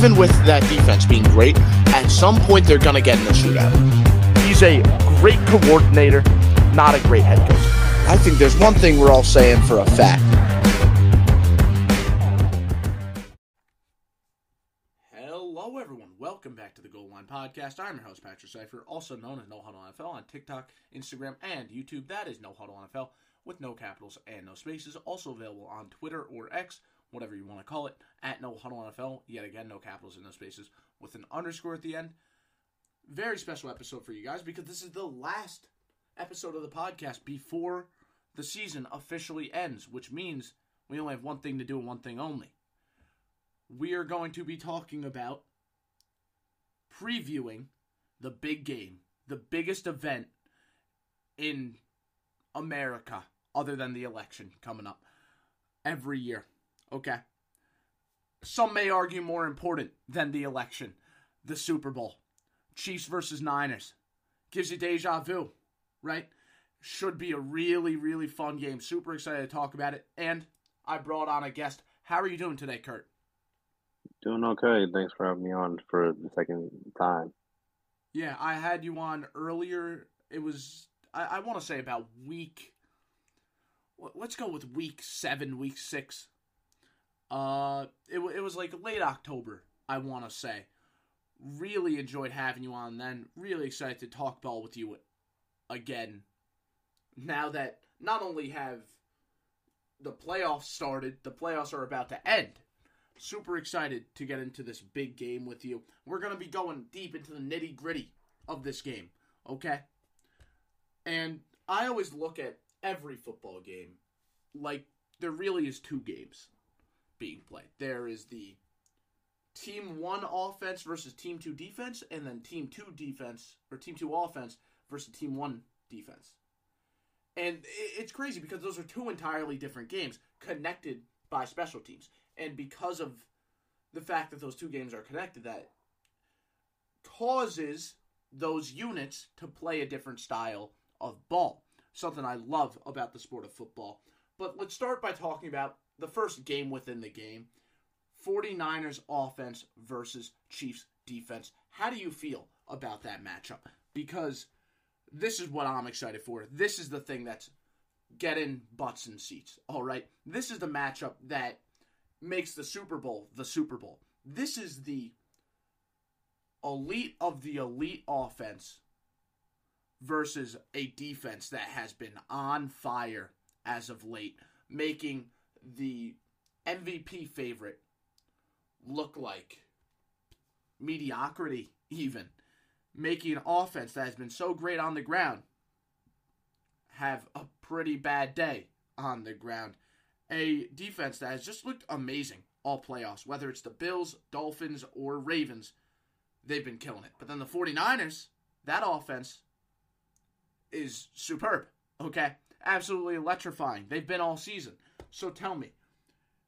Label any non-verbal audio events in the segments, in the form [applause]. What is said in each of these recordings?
even with that defense being great, at some point they're going to get in the shootout. He's a great coordinator, not a great head coach. I think there's one thing we're all saying for a fact. Hello, everyone. Welcome back to the Goal Line Podcast. I'm your host, Patrick Cipher, also known as No Huddle NFL on TikTok, Instagram, and YouTube. That is No Huddle NFL with no capitals and no spaces. Also available on Twitter or X, whatever you want to call it, at No Huddle NFL. Yet again, no capitals in those spaces with an underscore at the end. Very special episode for you guys because this is the last episode of the podcast before the season officially ends, which means we only have one thing to do and one thing only. We are going to be talking about previewing the big game, the biggest event in America, other than the election coming up every year. Okay. Some may argue more important than the election, the Super Bowl. Chiefs versus Niners. Gives you deja vu, right? Should be a really, really fun game. Super excited to talk about it. And I brought on a guest. How are you doing today, Curt? Doing okay. Thanks for having me on for the second time. Yeah, I had you on earlier. It was, I, I want to say about week, let's go with week seven, week six. Uh, it, it was like late October, I want to say. Really enjoyed having you on then. Really excited to talk ball with you again. Now that not only have the playoffs started, the playoffs are about to end. Super excited to get into this big game with you. We're going to be going deep into the nitty gritty of this game, okay? And I always look at every football game like there really is two games being played. There is the team one offense versus team two defense, and then team two defense or team two offense versus team one defense. And it's crazy because those are two entirely different games connected by special teams and because of the fact that those two games are connected, that causes those units to play a different style of ball. Something I love about the sport of football. But let's start by talking about the first game within the game 49ers offense versus Chiefs defense. How do you feel about that matchup? Because this is what I'm excited for. This is the thing that's getting butts and seats. All right. This is the matchup that makes the Super Bowl the Super Bowl. This is the elite of the elite offense versus a defense that has been on fire as of late, making the MVP favorite look like mediocrity, even. Making an offense that has been so great on the ground have a pretty bad day on the ground a defense that has just looked amazing all playoffs, whether it's the Bills, Dolphins, or Ravens. They've been killing it. But then the 49ers, that offense is superb. Okay? Absolutely electrifying. They've been all season. So tell me,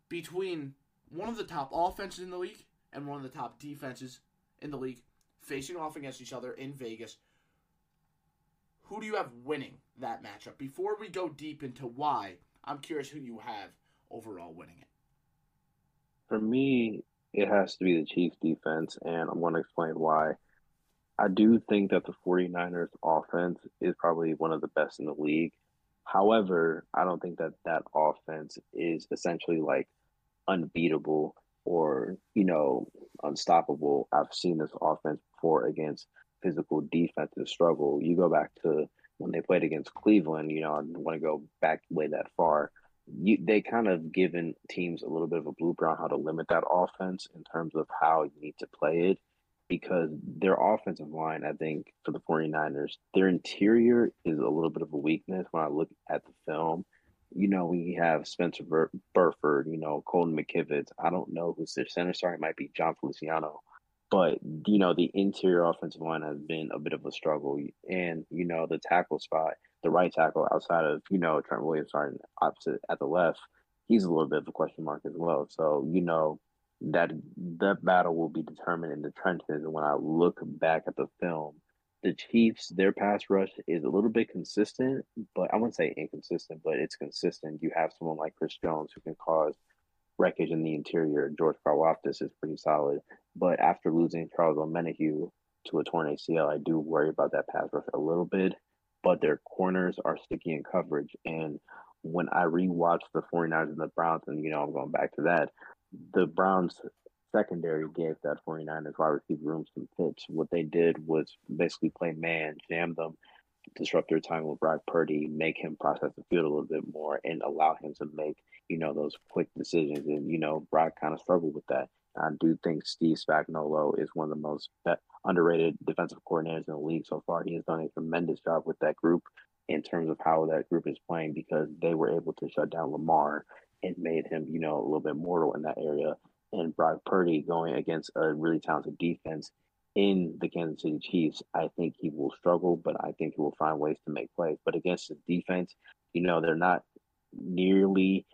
between one of the top offenses in the league and one of the top defenses in the league facing off against each other in Vegas, who do you have winning that matchup? Before we go deep into why, I'm curious who you have overall winning it. For me, it has to be the Chiefs defense, and I'm going to explain why. I do think that the 49ers offense is probably one of the best in the league. However, I don't think that that offense is essentially like unbeatable or, you know, unstoppable. I've seen this offense before against physical defensive struggle. You go back to when they played against Cleveland, you know, I don't want to go back way that far. You, they kind of given teams a little bit of a blueprint on how to limit that offense in terms of how you need to play it because their offensive line, I think, for the 49ers, their interior is a little bit of a weakness when I look at the film. You know, we have Spencer Bur- Burford, you know, Colton McKivitz. I don't know who's their center. Sorry, it might be Jon Feliciano. But you know, the interior offensive line has been a bit of a struggle, and you know, the tackle spot, the right tackle outside of you know Trent Williams, starting opposite at the left, he's a little bit of a question mark as well. So you know, that that battle will be determined in the trenches. And when I look back at the film, the Chiefs, their pass rush is a little bit consistent, but I wouldn't say inconsistent, but it's consistent. You have someone like Chris Jones who can cause wreckage in the interior. George Karlaftis is pretty solid. But after losing Charles Omenihu to a torn ACL, I do worry about that pass rush a little bit. But their corners are sticky in coverage. And when I rewatched the 49ers and the Browns, and you know, I'm going back to that, the Browns secondary gave that 49ers wide receiver room some fits. What they did was basically play man, jam them, disrupt their time with Brock Purdy, make him process the field a little bit more, and allow him to make, you know, those quick decisions. And, you know, Brock kind of struggled with that. I do think Steve Spagnuolo is one of the most underrated defensive coordinators in the league so far. He has done a tremendous job with that group in terms of how that group is playing because they were able to shut down Lamar and made him, you know, a little bit mortal in that area and Brock Purdy going against a really talented defense in the Kansas City Chiefs, I think he will struggle, but I think he will find ways to make plays. But against the defense, you know, they're not nearly,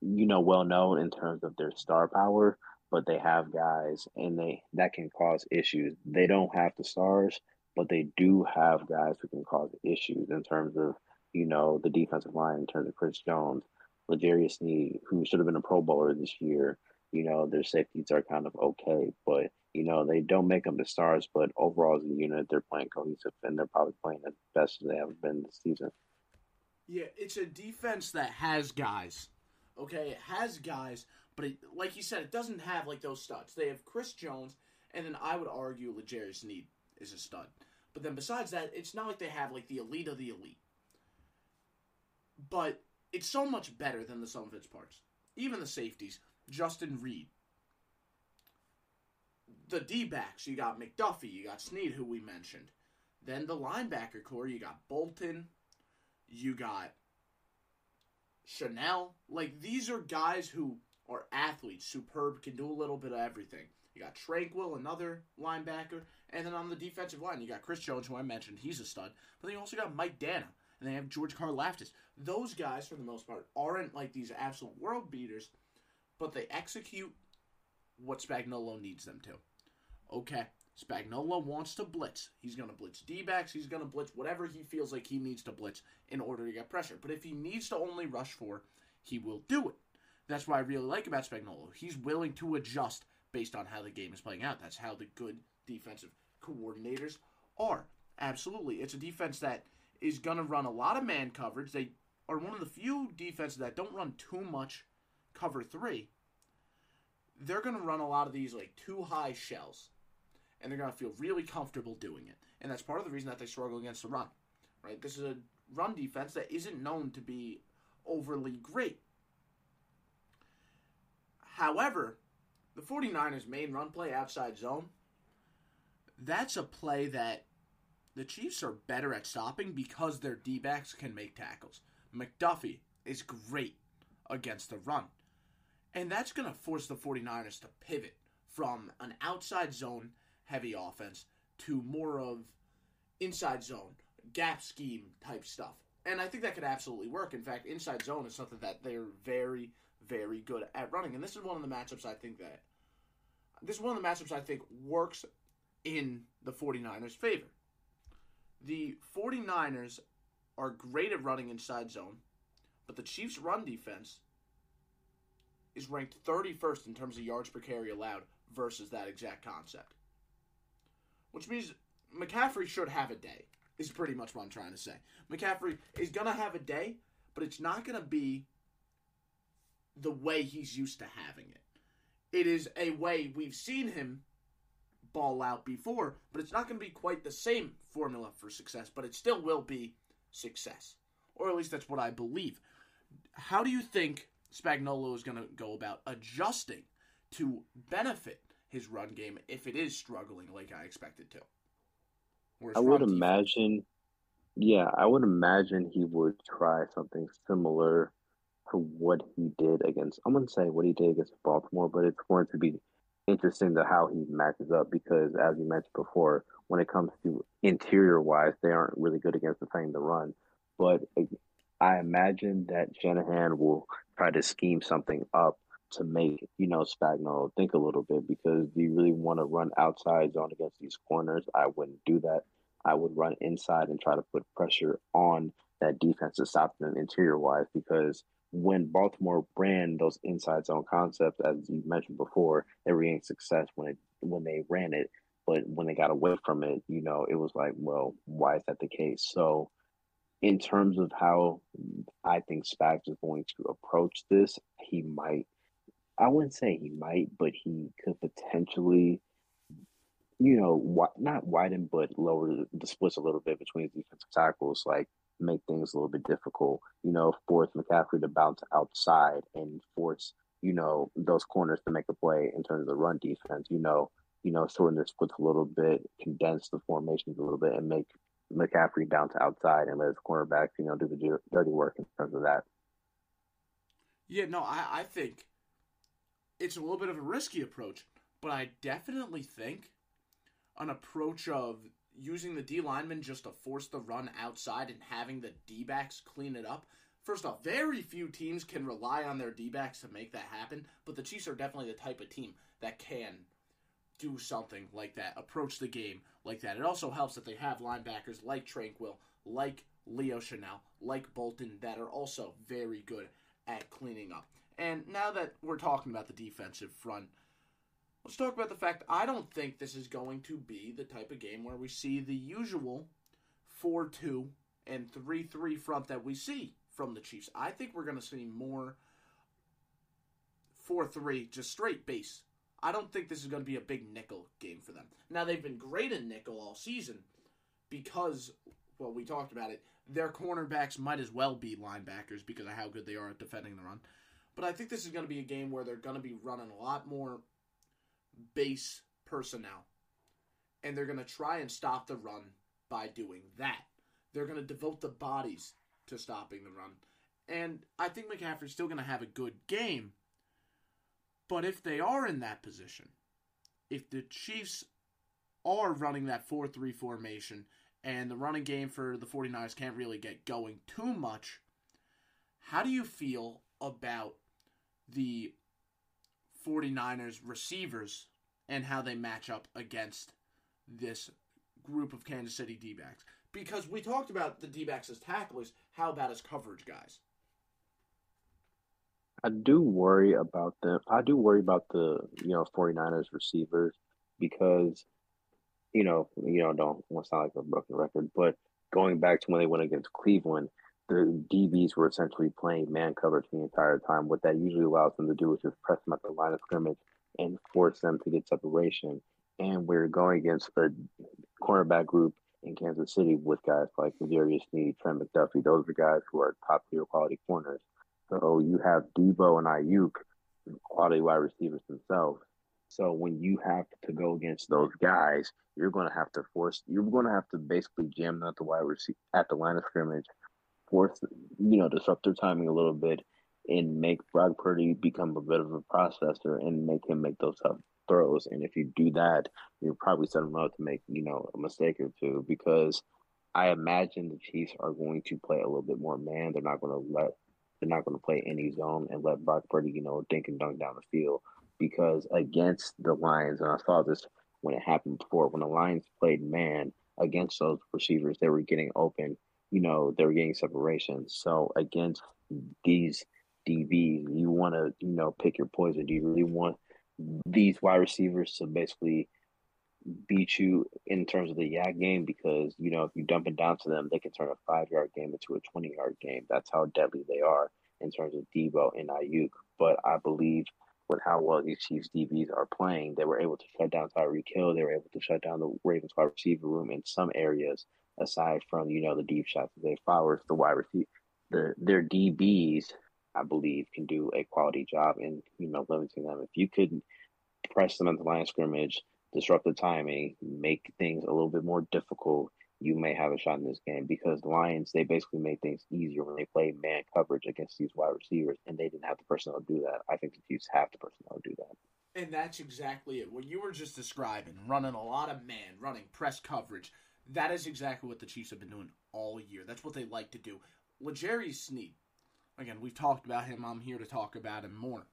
you know, well known in terms of their star power, but they have guys and they that can cause issues. They don't have the stars, but they do have guys who can cause issues in terms of, you know, the defensive line in terms of Chris Jones, L'Jarius Sneed, who should have been a Pro Bowler this year, you know, their safeties are kind of okay, but you know, they don't make them the stars, but overall as a unit, they're playing cohesive and they're probably playing as best as they have been this season. Yeah, it's a defense that has guys. Okay, it has guys, but it, like you said, it doesn't have like those studs. They have Chris Jones, and then I would argue L'Jarius Sneed is a stud. But then besides that, it's not like they have like the elite of the elite. But it's so much better than the sum of its parts. Even the safeties. Justin Reid. The D backs, you got McDuffie, you got Sneed, who we mentioned. Then the linebacker corps, you got Bolton, you got Chenal. Like, these are guys who are athletes, superb, can do a little bit of everything. You got Tranquill, another linebacker. And then on the defensive line, you got Chris Jones, who I mentioned, he's a stud. But then you also got Mike Danna. And they have George Karlaftis. Those guys, for the most part, aren't like these absolute world beaters but they execute what Spagnuolo needs them to. Okay, Spagnuolo wants to blitz. He's going to blitz D backs. He's going to blitz whatever he feels like he needs to blitz in order to get pressure. But if he needs to only rush for, he will do it. That's what I really like about Spagnuolo. He's willing to adjust based on how the game is playing out. That's how the good defensive coordinators are. Absolutely. It's a defense that is going to run a lot of man coverage. They are one of the few defenses that don't run too much cover three, they're going to run a lot of these like two high shells, and they're going to feel really comfortable doing it. And that's part of the reason that they struggle against the run. Right? This is a run defense that isn't known to be overly great. However, the 49ers' main run play outside zone, that's a play that the Chiefs are better at stopping because their D backs can make tackles. McDuffie is great against the run. And that's going to force the 49ers to pivot from an outside zone heavy offense to more of inside zone, gap scheme type stuff. And I think that could absolutely work. In fact, inside zone is something that they're very, very good at running. And this is one of the matchups I think that this is one of the matchups I think works in the 49ers' favor. The 49ers are great at running inside zone, but the Chiefs' run defense is ranked 31st in terms of yards per carry allowed versus that exact concept. Which means McCaffrey should have a day, is pretty much what I'm trying to say. McCaffrey is going to have a day, but it's not going to be the way he's used to having it. It is a way we've seen him ball out before, but it's not going to be quite the same formula for success, but it still will be success. Or at least that's what I believe. How do you think Spagnuolo is going to go about adjusting to benefit his run game if it is struggling like I expected to. I would imagine, yeah, I would imagine he would try something similar to what he did against. I'm gonna say what he did against Baltimore, but it's going to be interesting to how he matches up because, as you mentioned before, when it comes to interior wise, they aren't really good against defending the run. But I imagine that Shanahan will try to scheme something up to make, you know, Spagnuolo think a little bit because do you really want to run outside zone against these corners? I wouldn't do that. I would run inside and try to put pressure on that defense to stop them interior wise because when Baltimore ran those inside zone concepts, as you mentioned before, they getting success when it when they ran it, but when they got away from it, you know, it was like, well, why is that the case? So, in terms of how I think Spags is going to approach this, he might. I wouldn't say he might, but he could potentially, you know, not widen, but lower the splits a little bit between defensive tackles. Like make things a little bit difficult. You know, force McCaffrey to bounce outside and force you know those corners to make a play in terms of the run defense. You know, you know, shorten their splits a little bit, condense the formations a little bit, and make McCaffrey bounce outside and let his cornerbacks, you know, do the dirty work in terms of that. Yeah, no, I, I think it's a little bit of a risky approach, but I definitely think an approach of using the D lineman just to force the run outside and having the D backs clean it up. First off, very few teams can rely on their D backs to make that happen, but the Chiefs are definitely the type of team that can do something like that, approach the game like that. It also helps that they have linebackers like Tranquill, like Leo Chenal, like Bolton that are also very good at cleaning up. And now that we're talking about the defensive front, Let's talk about the fact I don't think this is going to be the type of game where we see the usual 4 2 and 3 3 front that we see from the Chiefs. I think we're going to see more 4 3, just straight base. I don't think this is going to be a big nickel game for them. Now, they've been great in nickel all season because, well, we talked about it. Their cornerbacks might as well be linebackers because of how good they are at defending the run. But I think this is going to be a game where they're going to be running a lot more base personnel. And they're going to try and stop the run by doing that. They're going to devote the bodies to stopping the run. And I think McCaffrey's still going to have a good game. But if they are in that position, if the Chiefs are running that 4 3 formation and the running game for the 49ers can't really get going too much, how do you feel about the 49ers receivers and how they match up against this group of Kansas City D backs. Because we talked about the D backs as tacklers. How about as coverage guys? I do worry about them. I do worry about the, you know, 49ers receivers because, you know, you know, don't want to sound like a broken record, but going back to when they went against Cleveland, the DBs were essentially playing man coverage the entire time. What that usually allows them to do is just press them at the line of scrimmage and force them to get separation. And we're going against a cornerback group in Kansas City with guys like L'Jarius Sneed, Trent McDuffie. Those are guys who are top tier quality corners. So you have Deebo and Aiyuk, quality wide receivers themselves. So when you have to go against those guys, you're going to have to force. You're going to have to basically jam them at the wide receiver at the line of scrimmage force, you know, disrupt their timing a little bit and make Brock Purdy become a bit of a processor and make him make those tough throws. And if you do that, you're probably setting him up to make, you know, a mistake or two because I imagine the Chiefs are going to play a little bit more man. They're not going to let they're not going to play any zone and let Brock Purdy, you know, dink and dunk down the field because against the Lions, and I saw this when it happened before, when the Lions played man against those receivers, they were getting open you know, they were getting separation. So against these DBs, you want to, you know, pick your poison. Do you really want these wide receivers to basically beat you in terms of the YAC game? Because, you know, if you dump it down to them, they can turn a five yard game into a 20 yard game. That's how deadly they are in terms of Deebo and Aiyuk. But I believe with how well these Chiefs DBs are playing, they were able to shut down Tyreek Hill. They were able to shut down the Ravens wide receiver room in some areas aside from you know the deep shots that they Flowers, the wide receiver, the their DBs, I believe, can do a quality job in you know limiting them. If you could press them at the line of scrimmage, disrupt the timing, make things a little bit more difficult, you may have a shot in this game because the Lions they basically made things easier when they played man coverage against these wide receivers, and they didn't have the personnel to do that. I think the Chiefs have the personnel to do that. And that's exactly it. What you were just describing, running a lot of man, running press coverage, that is exactly what the Chiefs have been doing all year. That's what they like to do. L'Jarius Sneed, again, we've talked about him. I'm here to talk about him more.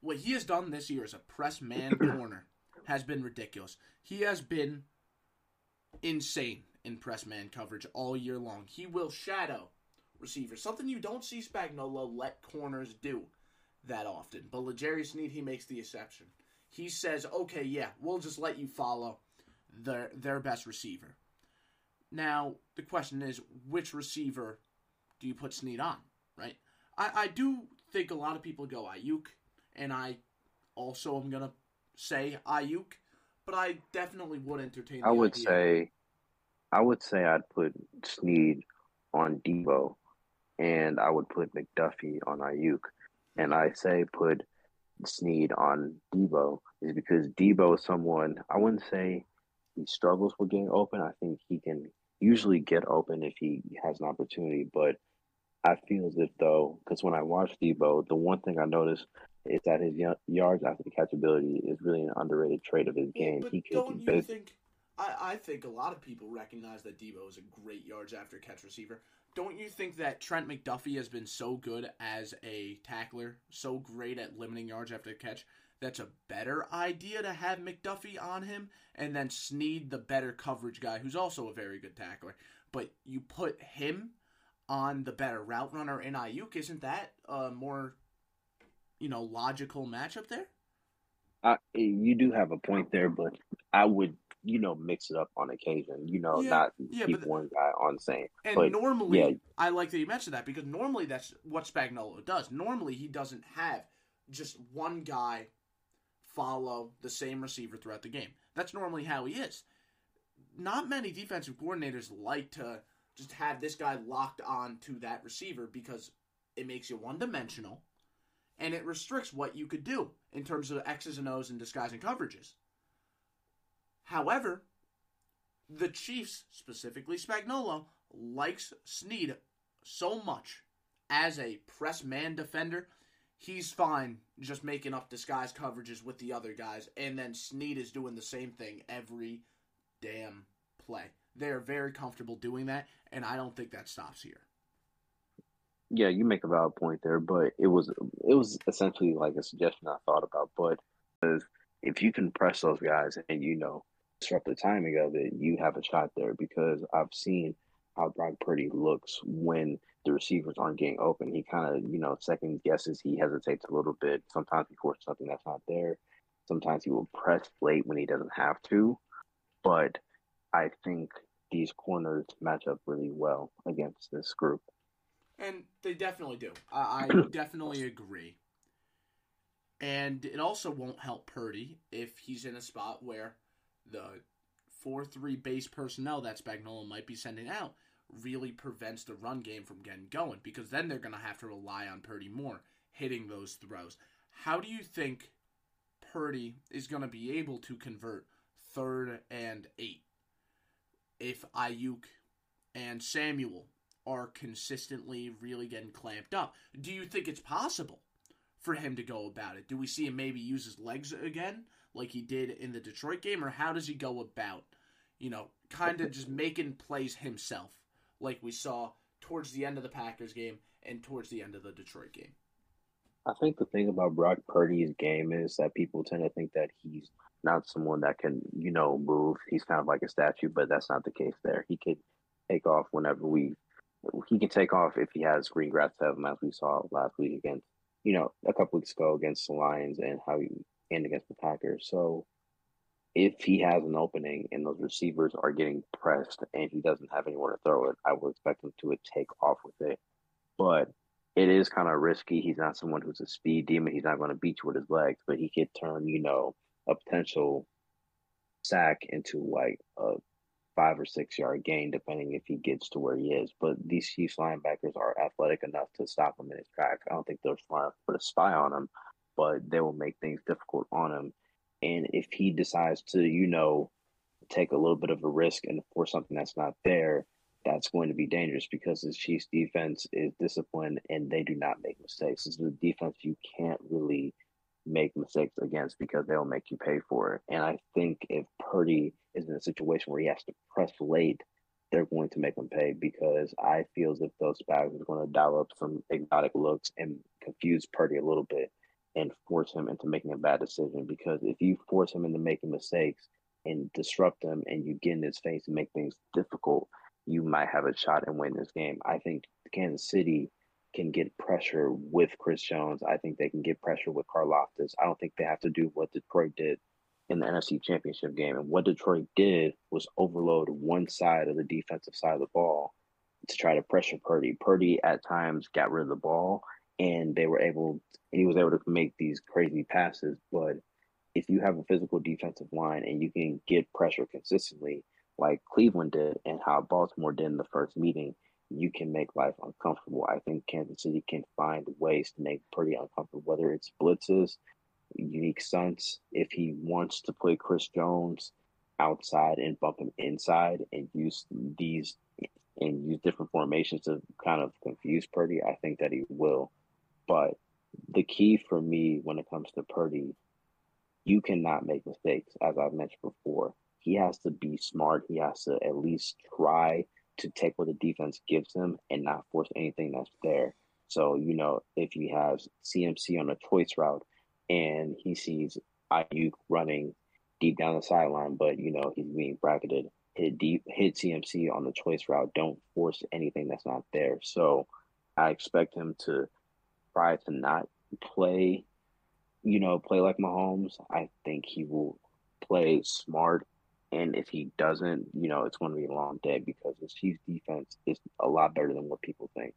What he has done this year as a press man [clears throat] corner has been ridiculous. He has been insane in press man coverage all year long. He will shadow receivers, something you don't see Spagnuolo let corners do that often. But L'Jarius Sneed, he makes the exception. he says, "Okay, yeah, we'll just let you follow their their best receiver." Now the question is, which receiver do you put Sneed on? Right? I, I do think a lot of people go Aiyuk, and I also am gonna say Aiyuk, but I definitely would entertain. I would idea. say, I would say I'd put Sneed on Deebo, and I would put McDuffie on Aiyuk, and I say put Sneed on Deebo is because Deebo is someone I wouldn't say he struggles with getting open. I think he can usually get open if he has an opportunity, but I feel as if though, because when I watch Deebo, the one thing I notice is that his yards after the catch ability is really an underrated trait of his game. But he don't you think? I, I think a lot of people recognize that Deebo is a great yards after catch receiver. Don't you think that Trent McDuffie has been so good as a tackler, so great at limiting yards after catch? That's a better idea to have McDuffie on him and then Sneed, the better coverage guy, who's also a very good tackler. But you put him on the better route runner in Aiyuk. Isn't that a more, you know, logical matchup there? Uh, you do have a point there, but I would you know, mix it up on occasion. You know, Yeah, not yeah, keep but- one guy on same. And But, normally, yeah. I like that you mentioned that because normally that's what Spagnuolo does. Normally, he doesn't have just one guy follow the same receiver throughout the game. That's normally how he is. Not many defensive coordinators like to just have this guy locked on to that receiver because it makes you one dimensional and it restricts what you could do in terms of X's and O's and disguising coverages. However, the Chiefs, specifically Spagnuolo, likes Sneed so much as a press man defender. He's fine just making up disguise coverages with the other guys, and then Sneed is doing the same thing every damn play. They are very comfortable doing that, and I don't think that stops here. Yeah, you make a valid point there, but it was it was essentially like a suggestion I thought about. But if- you can press those guys and you know disrupt the timing of it, you have a shot there. Because I've seen how Brock Purdy looks when the receivers aren't getting open. He kind of you know second guesses. He hesitates a little bit. Sometimes he forces something that's not there. Sometimes he will press late when he doesn't have to. But I think these corners match up really well against this group. And they definitely do. I, I [clears throat] definitely agree. And it also won't help Purdy if he's in a spot where the 4 3 base personnel that Spagnuolo might be sending out really prevents the run game from getting going because then they're going to have to rely on Purdy more hitting those throws. How do you think Purdy is going to be able to convert third and eight if Aiyuk and Samuel are consistently really getting clamped up. Do you think it's possible for him to go about it? Do we see him maybe use his legs again, like he did in the Detroit game, or how does he go about, you know, kind of just making plays himself, like we saw towards the end of the Packers game and towards the end of the Detroit game? I think the thing about Brock Purdy's game is that people tend to think that he's not someone that can, you know, move. He's kind of like a statue, but that's not the case there. He can take off whenever we he can take off if he has green grass to have him, as we saw last week against, you know, a couple weeks ago against the Lions and how he and against the Packers. So if he has an opening and those receivers are getting pressed and he doesn't have anywhere to throw it, I would expect him to uh, take off with it. But it is kind of risky. He's not someone who's a speed demon. He's not going to beat you with his legs, but he could turn, you know, a potential sack into like a five or six yard gain, depending if he gets to where he is. But these Chiefs linebackers are athletic enough to stop him in his tracks. I don't think they're smart to put a spy on him, but they will make things difficult on him. And if he decides to, you know, take a little bit of a risk and force something that's not there, that's going to be dangerous because the Chiefs defense is disciplined and they do not make mistakes. This is a defense you can't really make mistakes against because they'll make you pay for it. And I think if Purdy is in a situation where he has to press late, they're going to make him pay because I feel as if those bags are going to dial up some exotic looks and confuse Purdy a little bit and force him into making a bad decision. Because if you force him into making mistakes and disrupt him and you get in his face and make things difficult, you might have a shot and win this game. I think Kansas City can get pressure with Chris Jones. I think they can get pressure with Karlaftis. I don't think they have to do what Detroit did in the NFC Championship game. And what Detroit did was overload one side of the defensive side of the ball to try to pressure Purdy. Purdy at times got rid of the ball and they were able he was able to make these crazy passes, but if you have a physical defensive line and you can get pressure consistently, like Cleveland did and how Baltimore did in the first meeting, you can make life uncomfortable. I think Kansas City can find ways to make Purdy uncomfortable, whether it's blitzes, unique stunts. If he wants to play Chris Jones outside and bump him inside and use these and use different formations to kind of confuse Purdy, I think that he will. But the key for me when it comes to Purdy, you cannot make mistakes, as I've mentioned before. He has to be smart. He has to at least try to take what the defense gives him and not force anything that's there. So, you know, if he has CMC on a choice route and he sees Aiyuk running deep down the sideline, but, you know, he's being bracketed, hit deep, hit CMC on the choice route. Don't force anything that's not there. So I expect him to try to not play, you know, play like Mahomes. I think he will play smart and if he doesn't, you know, it's going to be a long day because the Chiefs defense is a lot better than what people think.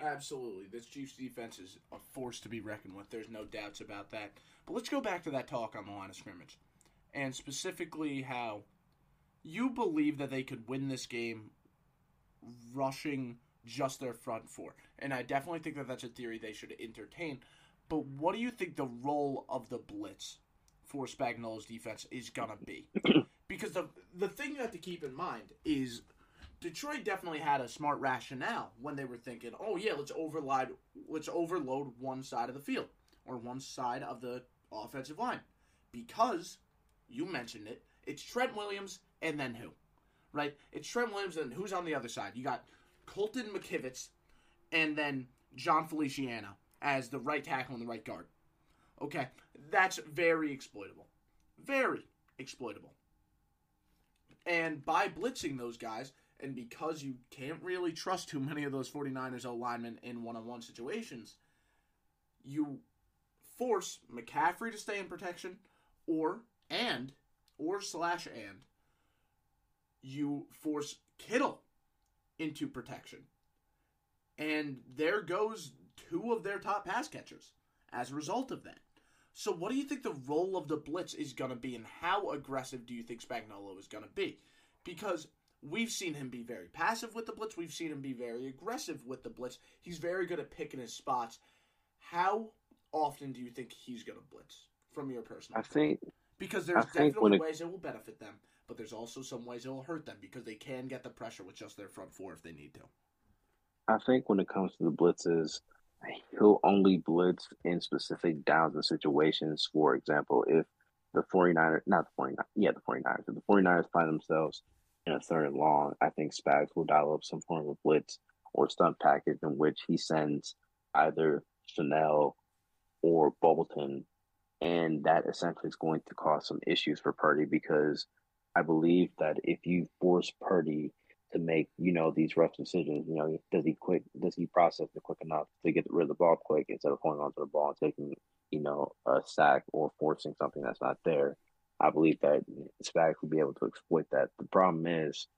Absolutely. This Chiefs defense is a force to be reckoned with. There's no doubts about that. But let's go back to that talk on the line of scrimmage. And specifically how you believe that they could win this game rushing just their front four. And I definitely think that that's a theory they should entertain. But what do you think the role of the blitz for Spagnuolo's defense is going to be? [clears throat] because the the thing you have to keep in mind is Detroit definitely had a smart rationale when they were thinking, "Oh yeah, let's overload let's overload one side of the field or one side of the offensive line." Because you mentioned it, it's Trent Williams and then who? Right? It's Trent Williams and who's on the other side? You got Colton McKivitz and then Jon Feliciano as the right tackle and the right guard. Okay, that's very exploitable. Very exploitable. And by blitzing those guys, and because you can't really trust too many of those 49ers O linemen in one on one situations, you force McCaffrey to stay in protection, or, and, or slash and, you force Kittle into protection. And there goes two of their top pass catchers as a result of that. So, what do you think the role of the blitz is going to be, and how aggressive do you think Spagnuolo is going to be? Because we've seen him be very passive with the blitz, we've seen him be very aggressive with the blitz. He's very good at picking his spots. How often do you think he's going to blitz, from your personal? I think because there's definitely it, ways it will benefit them, but there's also some ways it will hurt them because they can get the pressure with just their front four if they need to. I think when it comes to the blitzes he'll only blitz in specific downs and situations. For example, if the 49ers, not the 49ers, yeah, the 49ers, if the 49ers find themselves in a third and long, I think Spags will dial up some form of blitz or stunt package in which he sends either Chenal or Bolton. And that essentially is going to cause some issues for Purdy because I believe that if you force Purdy to make you know these rough decisions. You know, does he quick? Does he process it quick enough to get rid of the ball quick instead of holding onto the ball and taking you know a sack or forcing something that's not there? I believe that Spags will be able to exploit that. The problem is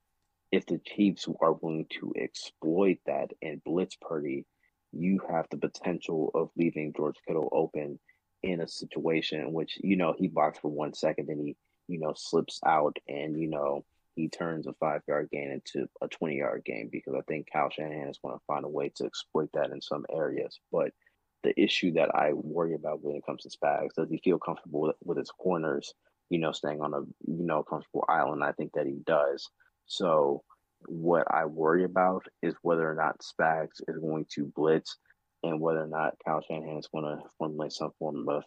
if the Chiefs are willing to exploit that and blitz Purdy, you have the potential of leaving George Kittle open in a situation in which you know he blocks for one second and he you know slips out and you know he turns a five yard gain into a 20 yard gain because I think Kyle Shanahan is going to find a way to exploit that in some areas. But the issue that I worry about when it comes to Spags, does he feel comfortable with, with his corners, you know, staying on a, you know, comfortable island? I think that he does. So what I worry about is whether or not Spags is going to blitz and whether or not Kyle Shanahan is going to formulate some form of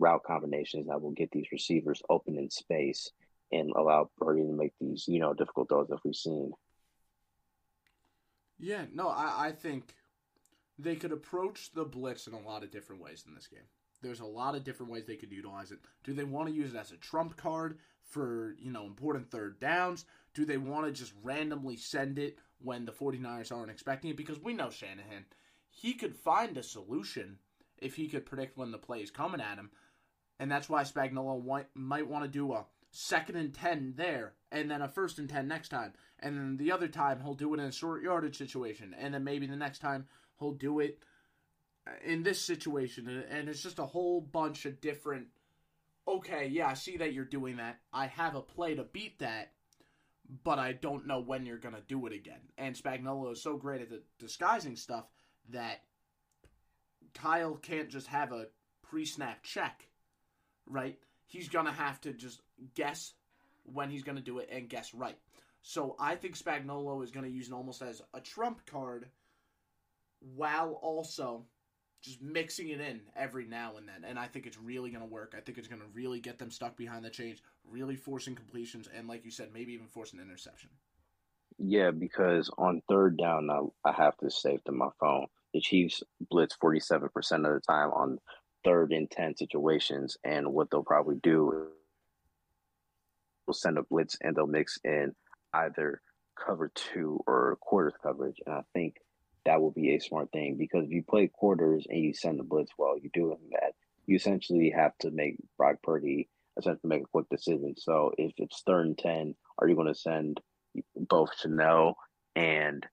route combinations that will get these receivers open in space and allow Purdy to make these, you know, difficult throws that we've seen. Yeah, no, I, I think they could approach the blitz in a lot of different ways in this game. There's a lot of different ways they could utilize it. Do they want to use it as a trump card for, you know, important third downs? Do they want to just randomly send it when the 49ers aren't expecting it? Because we know Shanahan. he could find a solution if he could predict when the play is coming at him. And that's why Spagnuolo might want to do a second and 10 there, and then a first and 10 next time. And then the other time, he'll do it in a short yardage situation. And then maybe the next time, he'll do it uh, in this situation. And it's just a whole bunch of different. Okay, yeah, I see that you're doing that. I have a play to beat that, but I don't know when you're going to do it again. And Spagnuolo is so great at disguising stuff that Kyle can't just have a pre snap check, right? He's to have to just guess when he's to do it and guess right. So I think Spagnuolo is to use it almost as a trump card while also just mixing it in every now and then. And I think it's really to work. I think it's to really get them stuck behind the chains, really forcing completions, and like you said, maybe even force an interception. Yeah, because on third down, I, I have to save to my phone. The Chiefs blitz 47% of the time on third and 10 situations. And what they'll probably do will send a blitz and they'll mix in either cover two or quarters coverage. And I think that will be a smart thing because if you play quarters and you send the blitz while you're doing that. You essentially have to make Brock Purdy essentially make a quick decision. So if it's third and 10, are you going to send both Chenal and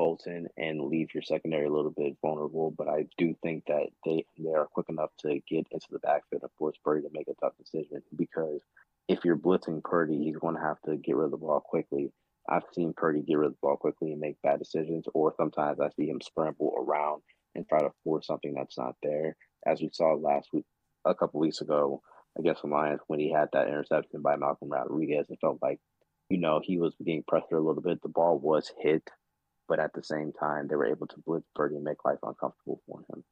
Bolton and leave your secondary a little bit vulnerable. But I do think that they they are quick enough to get into the backfield and force Purdy to make a tough decision because if you're blitzing Purdy, he's going to have to get rid of the ball quickly. I've seen Purdy get rid of the ball quickly and make bad decisions, or sometimes I see him scramble around and try to force something that's not there. As we saw last week, a couple weeks ago against the Lions, when he had that interception by Malcolm Rodriguez, it felt like, you know, he was being pressured a little bit. The ball was hit, but at the same time, they were able to blitz Purdy and make life uncomfortable for him.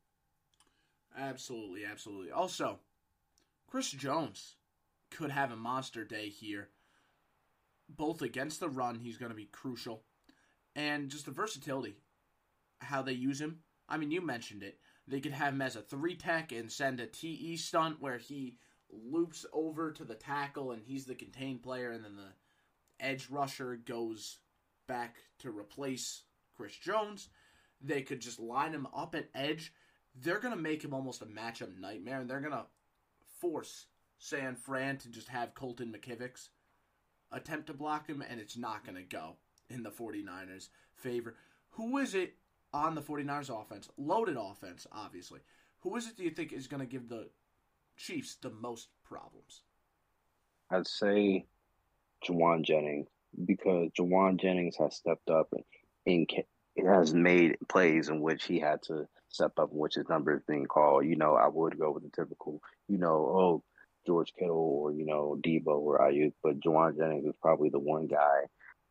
Absolutely, absolutely. Also, Chris Jones could have a monster day here. Both against the run, he's going to be crucial, and just the versatility, how they use him. I mean, you mentioned it. They could have him as a three tech and send a TE stunt where he loops over to the tackle and he's the contained player, and then the edge rusher goes back to replace Chris Jones. They could just line him up at edge. They're going to make him almost a matchup nightmare, and they're going to force San Fran to just have Colton McKivitz attempt to block him, and it's not going to go in the 49ers' favor. Who is it on the 49ers offense? Loaded offense, obviously. Who is it do you think is going to give the Chiefs the most problems? I'd say Jauan Jennings because Jauan Jennings has stepped up and in has made plays in which he had to step up, in which his number is being called. You know, I would go with the typical, you know, oh, George Kittle or, you know, Deebo or Aiyuk, but Jauan Jennings is probably the one guy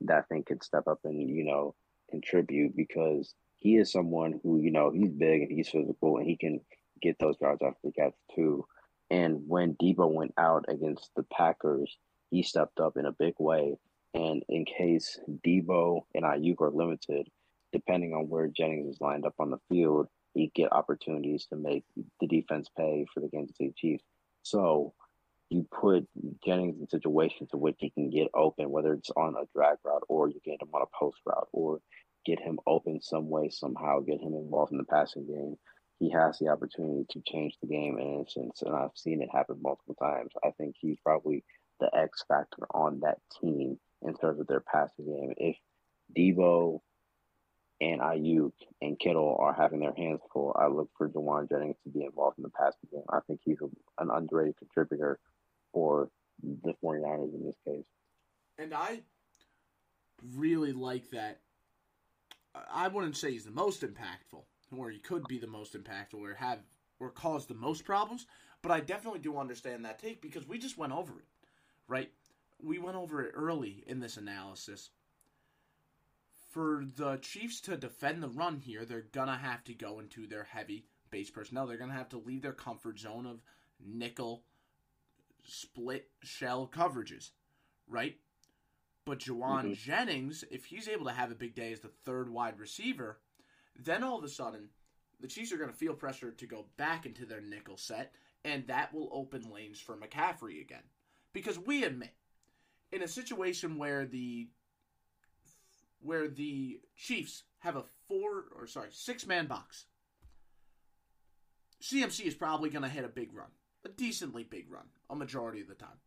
that I think can step up and, you know, contribute because he is someone who, you know, he's big and he's physical and he can get those yards after the catch too. And when Deebo went out against the Packers, he stepped up in a big way and in case Deebo and Aiyuk are limited, depending on where Jennings is lined up on the field, he get opportunities to make the defense pay for the Kansas City Chiefs. So you put Jennings in situations in which he can get open, whether it's on a drag route or you get him on a post route or get him open some way, somehow, get him involved in the passing game. He has the opportunity to change the game in instance, and I've seen it happen multiple times. I think he's probably the X factor on that team in terms of their passing game. If Deebo and Aiyuk and Kittle are having their hands full, I look for Jauan Jennings to be involved in the passing game. I think he's a, an underrated contributor for the 49ers in this case. And I really like that. I wouldn't say he's the most impactful, or he could be the most impactful, or have or cause the most problems. But I definitely do understand that take because we just went over it, right? We went over it early in this analysis. For the Chiefs to defend the run here, they're going to have to go into their heavy base personnel. They're going to have to leave their comfort zone of nickel split shell coverages, right? But Jauan mm-hmm. Jennings, if he's able to have a big day as the third wide receiver, then all of a sudden the Chiefs are going to feel pressure to go back into their nickel set, and that will open lanes for McCaffrey again. Because we admit, in a situation where the where the Chiefs have a four or sorry six man box. CMC is probably going to hit a big run, a decently big run, a majority of the time.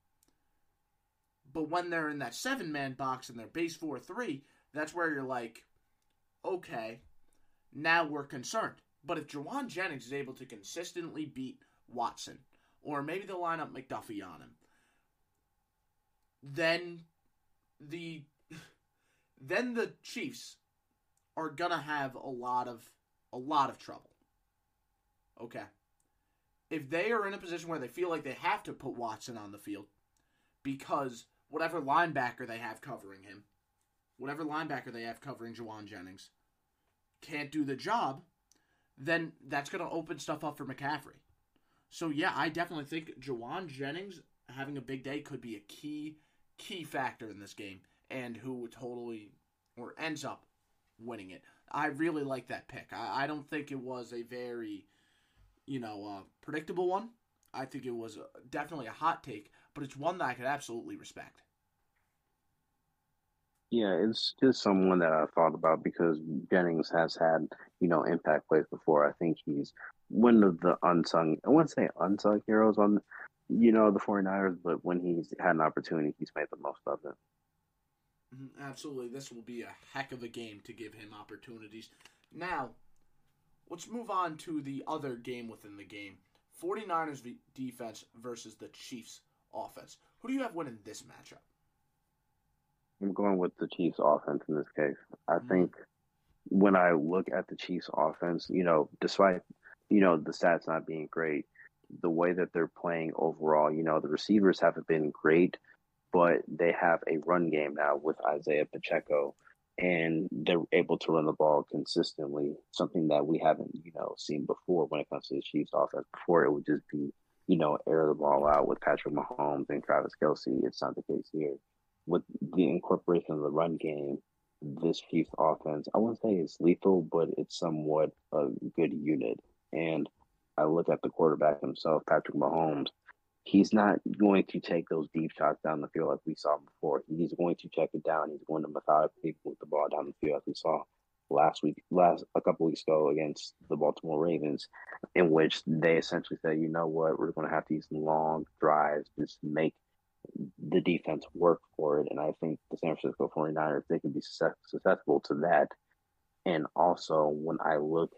But when they're in that seven man box and they're base four three, that's where you're like, okay, now we're concerned. But if Jauan Jennings is able to consistently beat Watson, or maybe they'll line up McDuffie on him, then the then the Chiefs are gonna have a lot of a lot of trouble. Okay. If they are in a position where they feel like they have to put Watson on the field because whatever linebacker they have covering him, whatever linebacker they have covering Jauan Jennings, can't do the job, then that's going to open stuff up for McCaffrey. So, yeah, I definitely think Jauan Jennings having a big day could be a key, key factor in this game and who would totally or ends up winning it. I really like that pick. I, I don't think it was a very, you know, uh, predictable one. I think it was a, definitely a hot take, but it's one that I could absolutely respect. Yeah, it's just someone that I thought about because Jennings has had, you know, impact plays before. I think he's one of the unsung, I wouldn't say unsung heroes on, you know, the 49ers, but when he's had an opportunity, he's made the most of it. Mm-hmm, absolutely. This will be a heck of a game to give him opportunities. Now, let's move on to the other game within the game 49ers defense versus the Chiefs offense. Who do you have winning this matchup? I'm going with the Chiefs offense in this case. I mm-hmm. think when I look at the Chiefs offense, you know, despite, you know, the stats not being great, the way that they're playing overall, you know, the receivers haven't been great, but they have a run game now with Isaiah Pacheco and they're able to run the ball consistently, something that we haven't, you know, seen before when it comes to the Chiefs offense. Before it would just be, you know, air the ball out with Patrick Mahomes and Travis Kelce. It's not the case here with the incorporation of the run game, this Chiefs offense, I wouldn't say it's lethal, but it's somewhat a good unit. And I look at the quarterback himself, Patrick Mahomes. He's not going to take those deep shots down the field like we saw before. He's going to check it down. He's going to methodically put the ball down the field as we saw last week, last a couple weeks ago against the Baltimore Ravens, in which they essentially said, you know what, we're going to have these long drives, just make the defense work for it. And I think the San Francisco 49ers, they can be susceptible to that. And also, when I look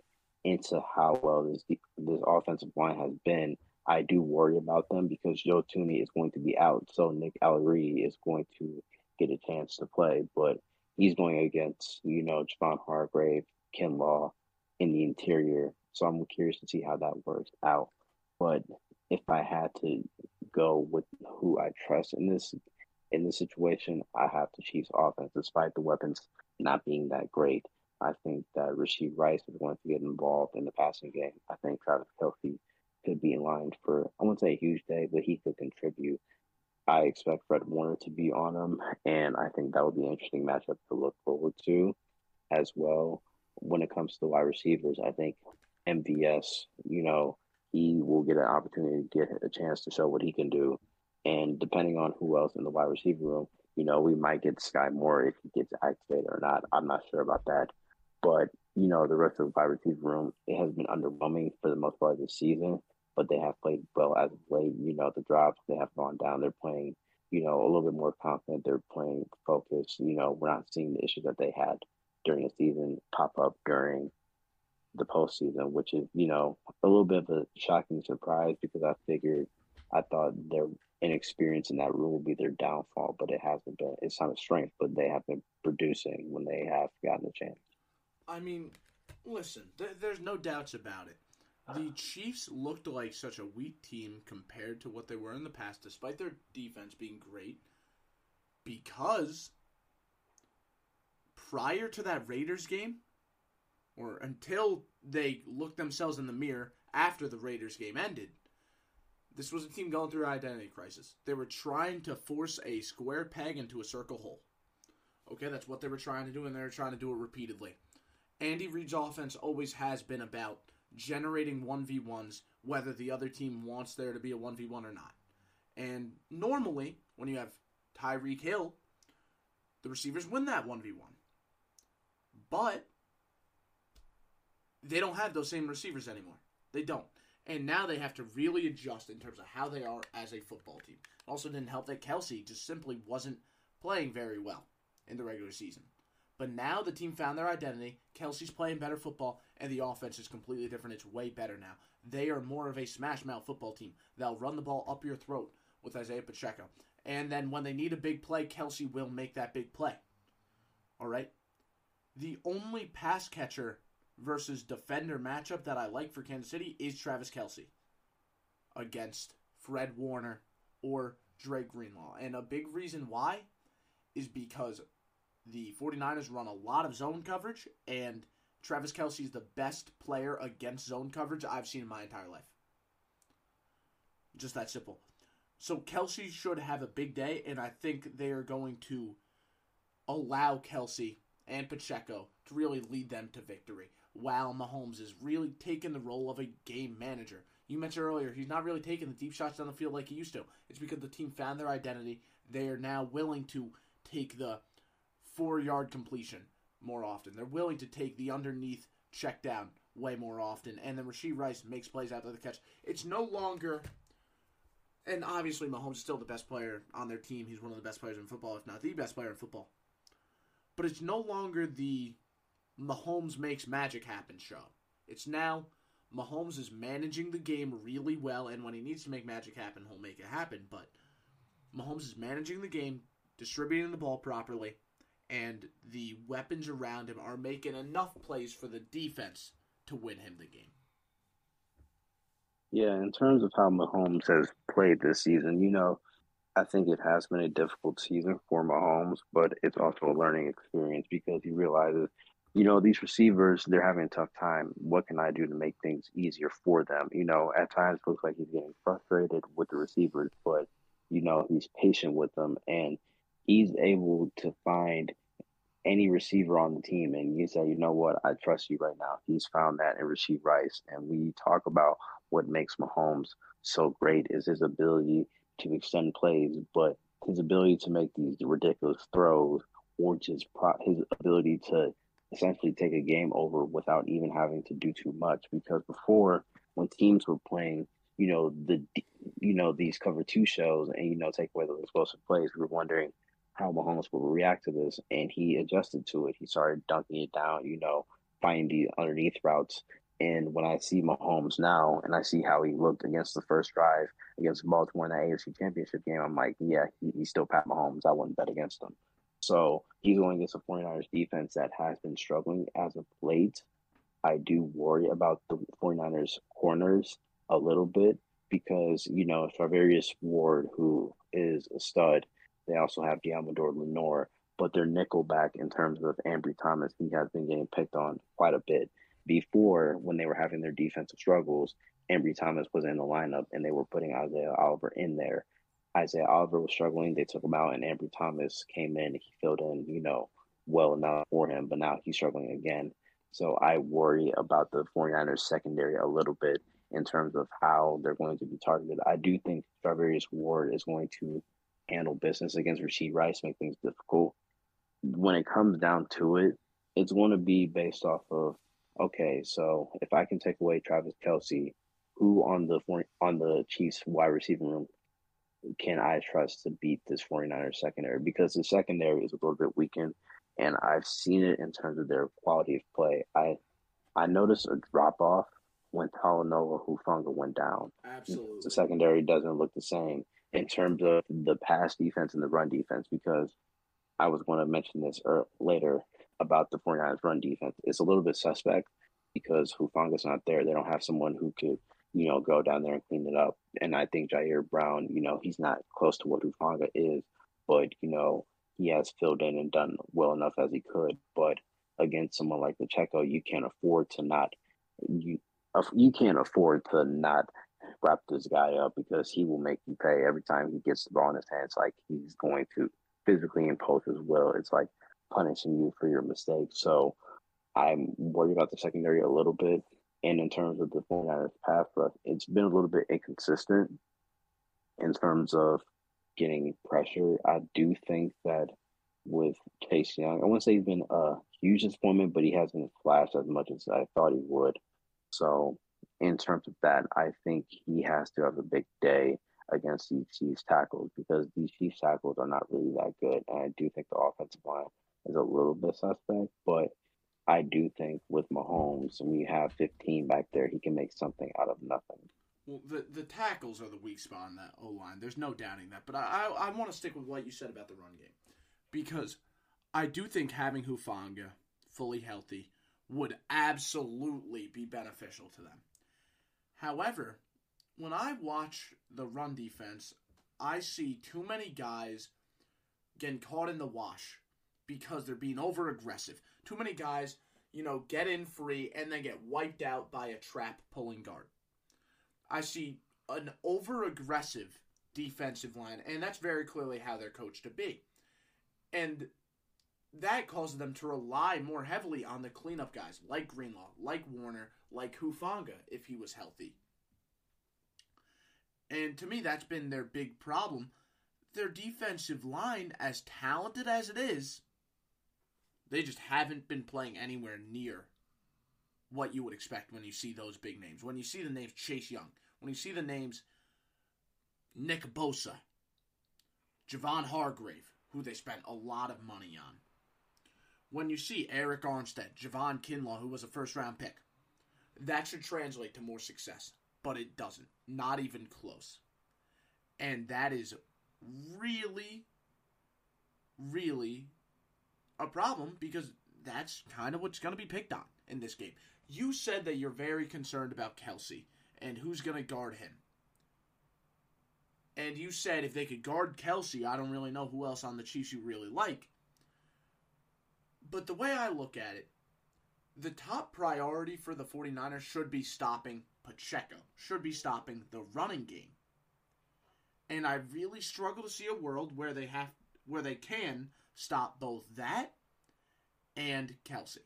into how well this this offensive line has been, I do worry about them because Joe Thuney is going to be out. So Nick Allegretti is going to get a chance to play. But he's going against, you know, Javon Hargrave, Kinlaw in the interior. So I'm curious to see how that works out. But if I had to go with who I trust in this in this situation, I have the Chiefs offense, despite the weapons not being that great. I think that Rashee Rice is going to get involved in the passing game. I think Travis Kelce could be in line for I wouldn't say a huge day, but he could contribute. I expect Fred Warner to be on him, and I think that would be an interesting matchup to look forward to as well. When it comes to wide receivers, I think MVS, you know, he will get an opportunity to get a chance to show what he can do. And depending on who else in the wide receiver room, you know, we might get Skyy Moore if he gets activated or not. I'm not sure about that. But, you know, the rest of the wide receiver room, it has been underwhelming for the most part of the season, but they have played well as of late. You know, the drops, they have gone down. They're playing, you know, a little bit more confident. They're playing focused. You know, we're not seeing the issues that they had during the season pop up during the postseason, which is you know a little bit of a shocking surprise because I figured I thought their inexperience in that room would be their downfall, but it hasn't been. It's not a strength, but they have been producing when they have gotten a chance. I mean, listen, th- there's no doubts about it. The Chiefs looked like such a weak team compared to what they were in the past, despite their defense being great, because prior to that Raiders game, or until they looked themselves in the mirror after the Raiders game ended. This was a team going through an identity crisis. They were trying to force a square peg into a circle hole. Okay, that's what they were trying to do, and they were trying to do it repeatedly. Andy Reid's offense always has been about generating 1v1s, whether the other team wants there to be a 1v1 or not. And normally, when you have Tyreek Hill, the receivers win that 1v1. But they don't have those same receivers anymore. They don't. And now they have to really adjust in terms of how they are as a football team. Also, didn't help that Kelce just simply wasn't playing very well in the regular season. But now the team found their identity. Kelce's playing better football, and the offense is completely different. It's way better now. They are more of a smash mouth football team. They'll run the ball up your throat with Isaiah Pacheco. And then when they need a big play, Kelce will make that big play. All right? The only pass catcher versus defender matchup that I like for Kansas City is Travis Kelce against Fred Warner or Dre Greenlaw. And a big reason why is because the 49ers run a lot of zone coverage, and Travis Kelce is the best player against zone coverage I've seen in my entire life. Just that simple. So Kelce should have a big day, and I think they are going to allow Kelce and Pacheco to really lead them to victory. While Mahomes is really taking the role of a game manager. You mentioned earlier he's not really taking the deep shots down the field like he used to. It's because the team found their identity. They are now willing to take the four yard completion more often. They're willing to take the underneath check down way more often. And then Rashee Rice makes plays after the catch. It's no longer. And obviously, Mahomes is still the best player on their team. He's one of the best players in football, if not the best player in football. But it's no longer the Mahomes makes magic happen show. It's now Mahomes is managing the game really well, and when he needs to make magic happen, he'll make it happen. But Mahomes is managing the game, distributing the ball properly, and the weapons around him are making enough plays for the defense to win him the game. Yeah, in terms of how Mahomes has played this season, you know, I think it has been a difficult season for Mahomes, but it's also a learning experience because he realizes, you know, these receivers, they're having a tough time. What can I do to make things easier for them? You know, at times it looks like he's getting frustrated with the receivers, but, you know, he's patient with them and he's able to find any receiver on the team and you say, you know what, I trust you right now. He's found that in Rashee Rice. And we talk about what makes Mahomes so great is his ability to extend plays, but his ability to make these ridiculous throws or just pro- his ability to essentially take a game over without even having to do too much. Because before, when teams were playing, you know the you know these cover two shows and you know take away those explosive plays, we were wondering how Mahomes will react to this, and he adjusted to it. He started dunking it down, you know, finding the underneath routes. And when I see Mahomes now, and I see how he looked against the first drive against Baltimore in the AFC Championship game, I'm like, yeah, he, he's still Pat Mahomes. I wouldn't bet against him. So he's going against a 49ers defense that has been struggling as of late. I do worry about the 49ers corners a little bit because, you know, Charvarius Ward, who is a stud, they also have Deommodore Lenoir, but their nickelback in terms of Ambry Thomas, he has been getting picked on quite a bit. Before, when they were having their defensive struggles, Ambry Thomas was in the lineup and they were putting Isaiah Oliver in there. Isaiah Oliver was struggling. They took him out, and Ambry Thomas came in. He filled in, you know, well enough for him, but now he's struggling again. So I worry about the 49ers secondary a little bit in terms of how they're going to be targeted. I do think Charvarius Ward is going to handle business against Rashee Rice, make things difficult. When it comes down to it, it's going to be based off of okay, so if I can take away Travis Kelce, who on the on the Chiefs wide receiving room can I trust to beat this 49ers secondary? Because the secondary is a little bit weakened, and I've seen it in terms of their quality of play. I I noticed a drop off when Talanoa Hufanga went down. Absolutely. The secondary doesn't look the same in terms of the pass defense and the run defense because I was going to mention this er- later about the 49ers run defense. It's a little bit suspect because Hufanga's not there. They don't have someone who could, you know, go down there and clean it up. And I think Ji'Ayir Brown, you know, he's not close to what Hufanga is, but, you know, he has filled in and done well enough as he could. But against someone like Pacheco, you can't afford to not you you can't afford to not wrap this guy up because he will make you pay every time he gets the ball in his hands. Like he's going to physically impose his will. It's like punishing you for your mistakes. So I'm worried about the secondary a little bit. And in terms of the 49ers pass rush, it's been a little bit inconsistent in terms of getting pressure. I do think that with Chase Young, I wouldn't say he's been a huge disappointment, but he hasn't flashed as much as I thought he would. So, in terms of that, I think he has to have a big day against these Chiefs tackles because these Chiefs tackles are not really that good. And I do think the offensive line is a little bit suspect, but I do think with Mahomes, when you have 15 back there, he can make something out of nothing. Well, the the tackles are the weak spot in that O line. There's no doubting that. But I I, I want to stick with what you said about the run game because I do think having Hufanga fully healthy would absolutely be beneficial to them. However, when I watch the run defense, I see too many guys getting caught in the wash because they're being over aggressive. Too many guys, you know, get in free and then get wiped out by a trap pulling guard. I see an over aggressive defensive line, and that's very clearly how they're coached to be. And that causes them to rely more heavily on the cleanup guys like Greenlaw, like Warner, like Hufanga if he was healthy. And to me, that's been their big problem. Their defensive line, as talented as it is, they just haven't been playing anywhere near what you would expect when you see those big names. When you see the names Chase Young, when you see the names Nick Bosa, Javon Hargrave, who they spent a lot of money on. When you see Arik Armstead, Javon Kinlaw, who was a first round pick, that should translate to more success, but it doesn't. Not even close. And that is really, really a problem because that's kind of what's going to be picked on in this game. You said that you're very concerned about Kelce and who's going to guard him. And you said if they could guard Kelce, I don't really know who else on the Chiefs you really like. But the way I look at it, the top priority for the 49ers should be stopping Pacheco, should be stopping the running game. And I really struggle to see a world where they have where they can stop both that and Kelce.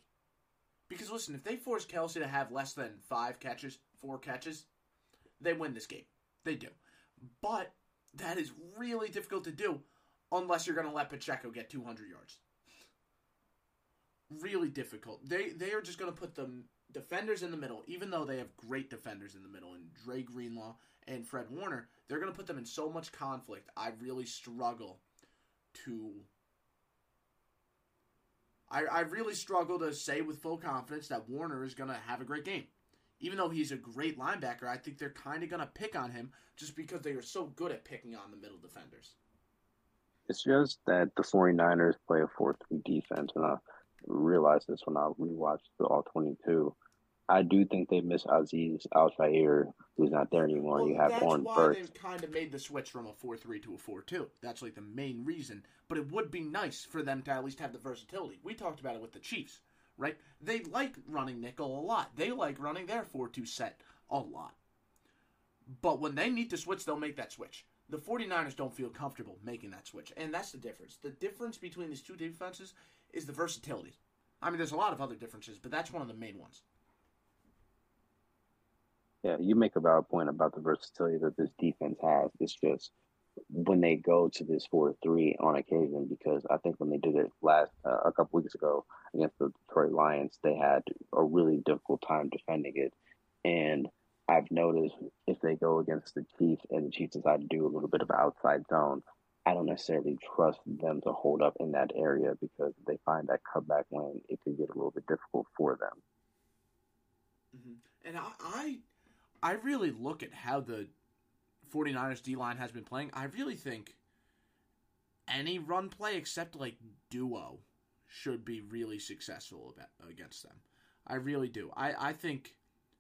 Because listen, if they force Kelce to have less than five catches, four catches, they win this game. They do. But that is really difficult to do unless you're going to let Pacheco get 200 yards. Really difficult. They they are just going to put the defenders in the middle, even though they have great defenders in the middle, and Dre Greenlaw and Fred Warner. They're going to put them in so much conflict. I really struggle to I, I really struggle to say with full confidence that Warner is going to have a great game. Even though he's a great linebacker, I think they're kind of going to pick on him just because they are so good at picking on the middle defenders. It's just that the 49ers play a 4 3 defense, and realized this when I rewatched the All 22. I do think they miss Azeez Al who's not there anymore. Well, you have that's Oren why Burks. they've kind of made the switch from a 4 3 to a 4 2. That's like the main reason. But it would be nice for them to at least have the versatility. We talked about it with the Chiefs, right? They like running nickel a lot, they like running their 4 2 set a lot. But when they need to switch, they'll make that switch. The 49ers don't feel comfortable making that switch. And that's the difference. The difference between these two defenses is the versatility. I mean, there's a lot of other differences, but that's one of the main ones. Yeah, you make a valid point about the versatility that this defense has. It's just when they go to this four three on occasion, because I think when they did it last uh, a couple weeks ago against the Detroit Lions, they had a really difficult time defending it. And I've noticed if they go against the Chiefs and the Chiefs decide to do a little bit of outside zone, I don't necessarily trust them to hold up in that area because they find that cutback lane, it could get a little bit difficult for them. Mm-hmm. And I, I I really look at how the 49ers D line has been playing. I really think any run play except like duo should be really successful against them. I really do. I, I think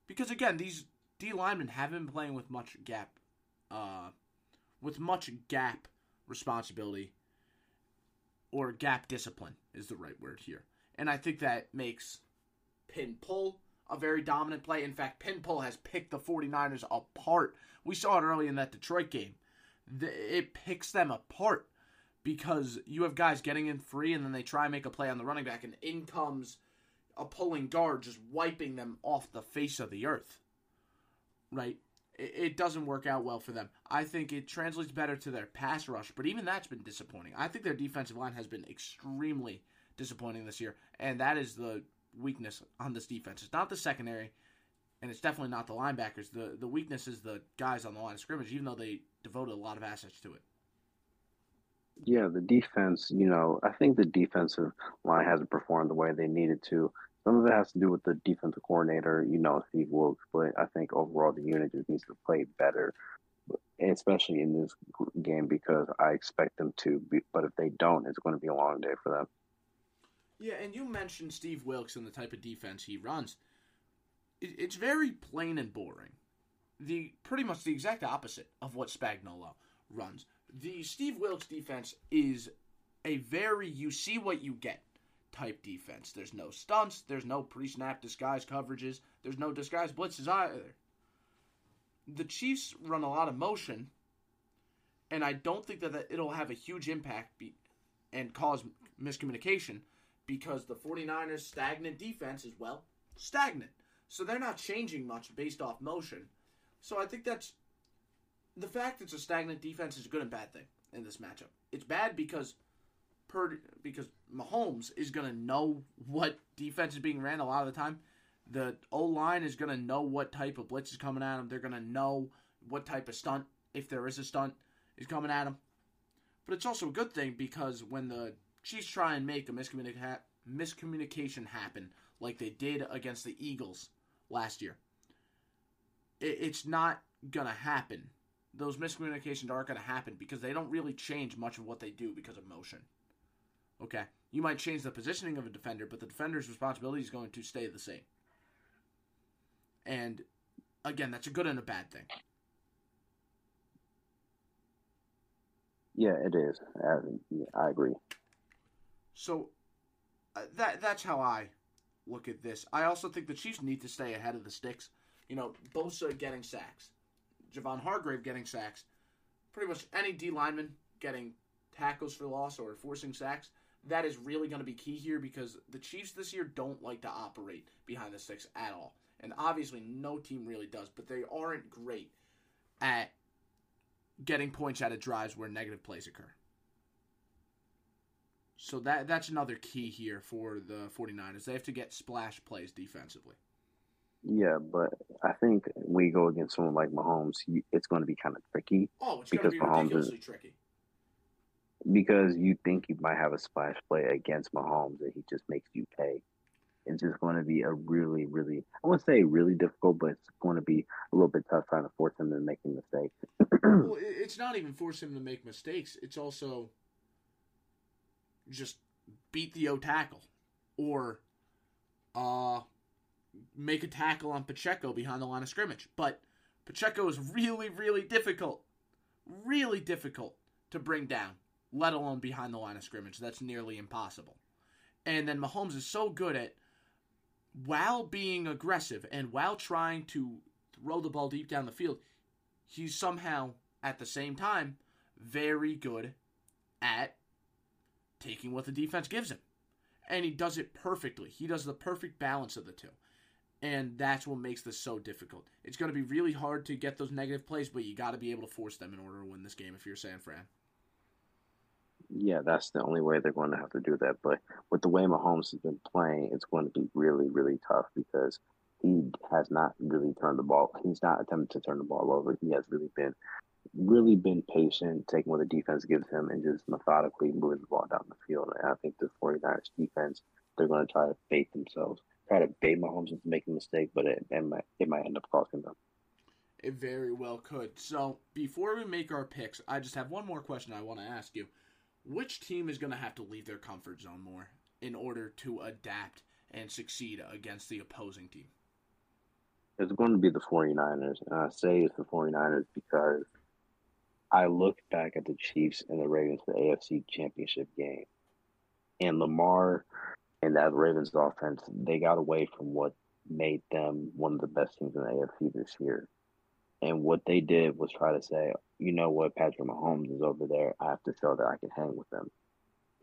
because again these D linemen haven't been playing with much gap, uh, with much gap responsibility or gap discipline is the right word here, and I think that makes pin pull a very dominant play. In fact, pin pull has picked the 49ers apart. We saw it early in that Detroit game. It picks them apart because you have guys getting in free and then they try and make a play on the running back, and in comes a pulling guard just wiping them off the face of the earth. Right? It doesn't work out well for them. I think it translates better to their pass rush, but even that's been disappointing. I think their defensive line has been extremely disappointing this year, and that is the weakness on this defense. It's not the secondary, and it's definitely not the linebackers. The the weakness is the guys on the line of scrimmage, even though they devoted a lot of assets to it. Yeah, the defense, you know, I think the defensive line hasn't performed the way they needed to. Some of it has to do with the defensive coordinator, you know, Steve Wilks, but I think overall the unit just needs to play better, especially in this game because I expect them to. Be, but if they don't, it's going to be a long day for them. Yeah, and you mentioned Steve Wilks and the type of defense he runs. It's very plain and boring. The pretty much the exact opposite of what Spagnuolo runs. The Steve Wilks defense is a very you see what you get type defense. There's no stunts, there's no pre-snap disguise coverages, there's no disguise blitzes either. The Chiefs run a lot of motion, and I don't think that, that it'll have a huge impact be, and cause miscommunication because the 49ers stagnant defense is well stagnant. So they're not changing much based off motion. So I think that's the fact it's a stagnant defense is a good and bad thing in this matchup. It's bad because per because Mahomes is going to know what defense is being ran a lot of the time. The O line is going to know what type of blitz is coming at them. They're going to know what type of stunt, if there is a stunt, is coming at them. But it's also a good thing because when the Chiefs try and make a miscommunica- miscommunication happen like they did against the Eagles last year. It, it's not going to happen. Those miscommunications aren't going to happen because they don't really change much of what they do because of motion. Okay? You might change the positioning of a defender, but the defender's responsibility is going to stay the same. And again, that's a good and a bad thing. Yeah, it is. I, I agree. So uh, that that's how I look at this. I also think the Chiefs need to stay ahead of the sticks. You know, Bosa getting sacks, Javon Hargrave getting sacks, pretty much any D lineman getting tackles for loss or forcing sacks. That is really going to be key here because the Chiefs this year don't like to operate behind the sticks at all. And obviously, no team really does, but they aren't great at getting points out of drives where negative plays occur. So that that's another key here for the 49ers. They have to get splash plays defensively. Yeah, but I think when we go against someone like Mahomes, it's going to be kind of tricky. Oh, it's because going to be ridiculously is, tricky. Because you think you might have a splash play against Mahomes and he just makes you pay. It's just going to be a really, really, I wouldn't say really difficult, but it's going to be a little bit tough trying to force him to make a mistake. [clears throat] well, it's not even force him to make mistakes. It's also just beat the O tackle or uh, make a tackle on Pacheco behind the line of scrimmage. But Pacheco is really, really difficult, really difficult to bring down, let alone behind the line of scrimmage. That's nearly impossible. And then Mahomes is so good at, while being aggressive and while trying to throw the ball deep down the field, he's somehow, at the same time, very good at taking what the defense gives him. And he does it perfectly. He does the perfect balance of the two. And that's what makes this so difficult. It's going to be really hard to get those negative plays, but you got to be able to force them in order to win this game if you're San Fran. Yeah, that's the only way they're going to have to do that. But with the way Mahomes has been playing, it's going to be really, really tough because he has not really turned the ball. He's not attempted to turn the ball over. He has really been really been patient, taking what the defense gives him, and just methodically moving the ball down the field. And I think the 49ers defense, they're going to try to bait themselves, try to bait Mahomes into making a mistake, but it, it, might, it might end up costing them. It very well could. So before we make our picks, I just have one more question I want to ask you. Which team is going to have to leave their comfort zone more in order to adapt and succeed against the opposing team? It's going to be the 49ers. And I say it's the 49ers because I look back at the Chiefs and the Ravens, the AFC Championship game, and Lamar and that Ravens offense, they got away from what made them one of the best teams in the AFC this year. And what they did was try to say, you know what, Patrick Mahomes is over there. I have to show that I can hang with them.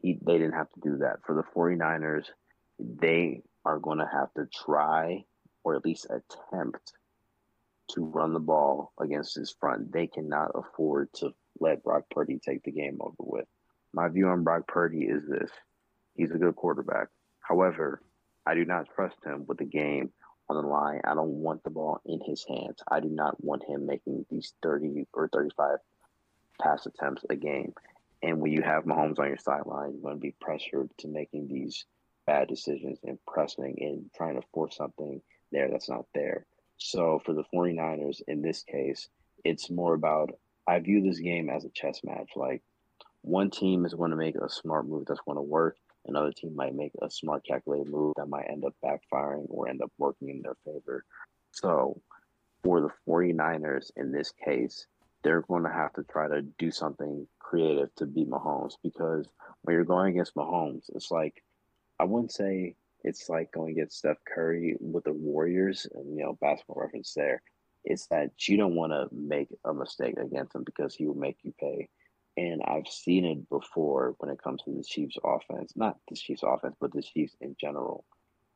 He, they didn't have to do that. For the 49ers, they are going to have to try or at least attempt to run the ball against his front. They cannot afford to let Brock Purdy take the game over with. My view on Brock Purdy is this He's a good quarterback. However, I do not trust him with the game on the line. I don't want the ball in his hands. I do not want him making these 30 or 35 pass attempts a game. And when you have Mahomes on your sideline, you're going to be pressured to making these bad decisions and pressing and trying to force something there that's not there. So for the 49ers in this case, it's more about I view this game as a chess match. Like one team is going to make a smart move that's going to work, another team might make a smart calculated move that might end up backfiring or end up working in their favor. So for the 49ers in this case, they're going to have to try to do something creative to beat Mahomes because when you're going against Mahomes, it's like I wouldn't say it's like going against Steph Curry with the Warriors and you know basketball reference there. It's that you don't want to make a mistake against him because he will make you pay. And I've seen it before when it comes to the Chiefs offense, not the Chiefs offense, but the Chiefs in general.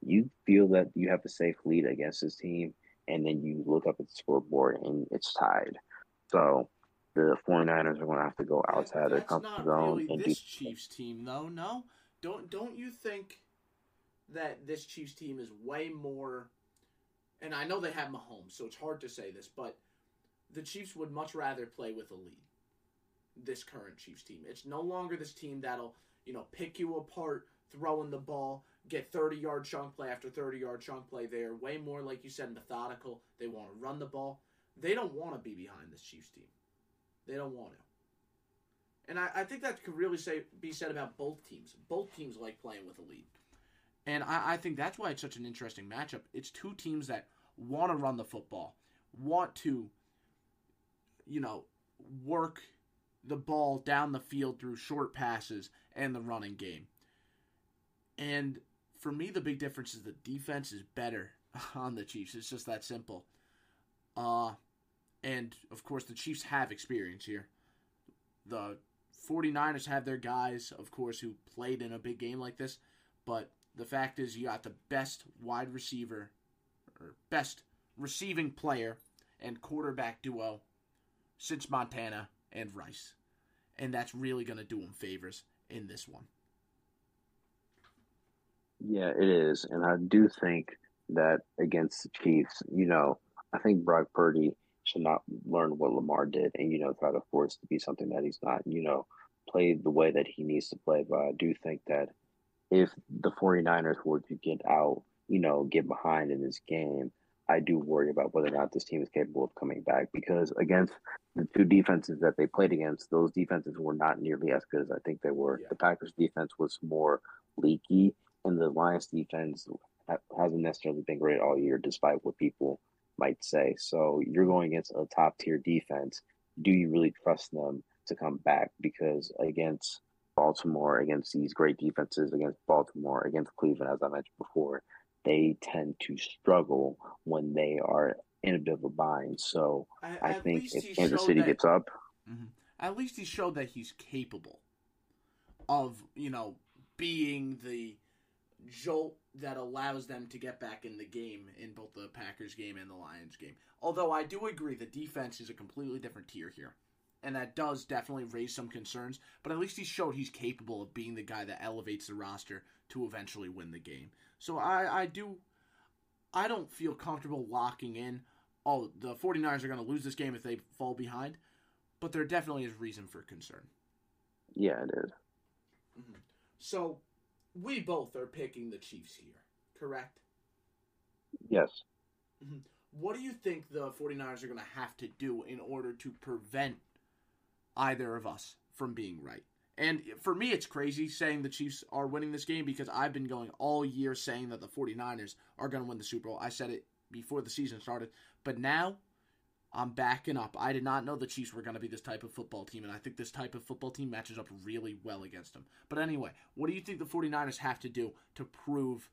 You feel that you have a safe lead against this team, and then you look up at the scoreboard and it's tied. So the 49ers are going to have to go outside their comfort zone really and this do. Chiefs team though. No, don't don't you think that this Chiefs team is way more? And I know they have Mahomes, so it's hard to say this, but the Chiefs would much rather play with a lead. This current Chiefs team, it's no longer this team that'll you know pick you apart, throwing the ball, get 30 yard chunk play after 30 yard chunk play. They are way more, like you said, methodical. They want to run the ball. They don't want to be behind this Chiefs team. They don't want to. And I, I think that could really say be said about both teams. Both teams like playing with a lead. And I, I think that's why it's such an interesting matchup. It's two teams that want to run the football, want to, you know, work the ball down the field through short passes and the running game. And for me, the big difference is the defense is better [laughs] on the Chiefs. It's just that simple. Uh, and of course, the Chiefs have experience here. The 49ers have their guys, of course, who played in a big game like this. But the fact is, you got the best wide receiver, or best receiving player and quarterback duo since Montana and Rice. And that's really going to do him favors in this one. Yeah, it is. And I do think that against the Chiefs, you know, I think Brock Purdy should not learn what Lamar did and, you know, try to force to be something that he's not, you know, play the way that he needs to play. But I do think that if the 49ers were to get out, you know, get behind in this game, I do worry about whether or not this team is capable of coming back because against the two defenses that they played against, those defenses were not nearly as good as I think they were. Yeah. The Packers defense was more leaky, and the Lions defense hasn't necessarily been great all year, despite what people might say. So you're going against a top tier defense. Do you really trust them to come back? Because against Baltimore, against these great defenses, against Baltimore, against Cleveland, as I mentioned before, they tend to struggle when they are in a bit of a bind. So At, I think if Kansas City that- gets up, Mhm. At least he showed that he's capable of, you know, being the jolt that allows them to get back in the game in both the Packers game and the Lions game. Although I do agree the defense is a completely different tier here. And that does definitely raise some concerns, but at least he showed he's capable of being the guy that elevates the roster to eventually win the game. So I, I do I don't feel comfortable locking in, oh, the 49ers are going to lose this game if they fall behind but there definitely is reason for concern. yeah, it is. Mm-hmm. So, we both are picking the Chiefs here, correct? Yes. Mm-hmm. What do you think the 49ers are going to have to do in order to prevent either of us from being right? And for me, it's crazy saying the Chiefs are winning this game because I've been going all year saying that the 49ers are going to win the Super Bowl. I said it before the season started, but now I'm backing up. I did not know the Chiefs were going to be this type of football team, and I think this type of football team matches up really well against them. But anyway, what do you think the 49ers have to do to prove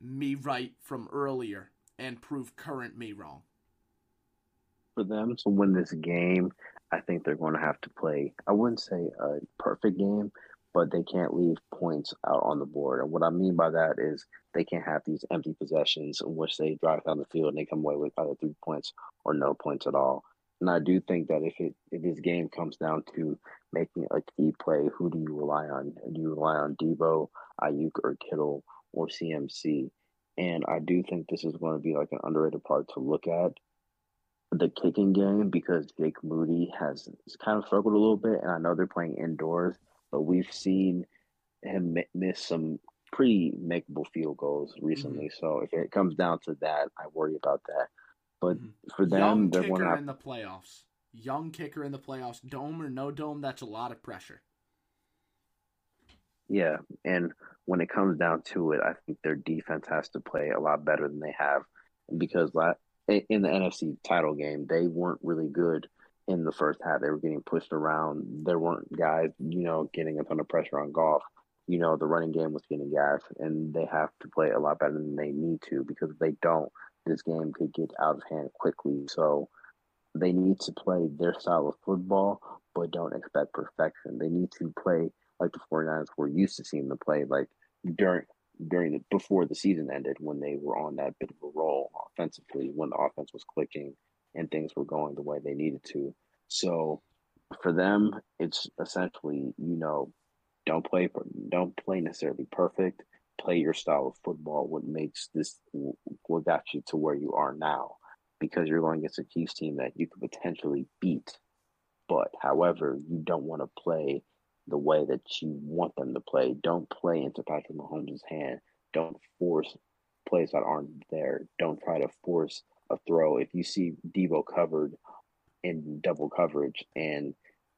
me right from earlier and prove current me wrong? For them to win this game, I think they're going to have to play, I wouldn't say a perfect game, but they can't leave points out on the board. And what I mean by that is they can't have these empty possessions in which they drive down the field and they come away with either three points or no points at all. And I do think that if it if this game comes down to making a key play, who do you rely on? Do you rely on Deebo, Aiyuk, or Kittle, or CMC? And I do think this is going to be like an underrated part to look at the kicking game because Jake Moody has kind of struggled a little bit, and I know they're playing indoors, but we've seen him miss some pretty makeable field goals recently. Mm-hmm. So if it comes down to that, I worry about that. But mm-hmm. for them, Young they're kicker in the playoffs. Young kicker in the playoffs, dome or no dome, that's a lot of pressure. Yeah, and when it comes down to it, I think their defense has to play a lot better than they have because in the NFC title game, they weren't really good in the first half. They were getting pushed around. There weren't guys, you know, getting a ton of pressure on Goff. You know, the running game was getting gas, and they have to play a lot better than they need to because if they don't, this game could get out of hand quickly. So they need to play their style of football, but don't expect perfection. They need to play like the 49ers were used to seeing them play, like during during the before the season ended when they were on that bit of a roll offensively, when the offense was clicking and things were going the way they needed to. So for them, it's essentially, you know, don't play don't play necessarily perfect. Play your style of football. What makes this what got you to where you are now, because you're going against a Chiefs team that you could potentially beat. But however, you don't want to play the way that you want them to play. Don't play into Patrick Mahomes' hand. Don't force plays that aren't there. Don't try to force a throw. If you see Deebo covered in double coverage and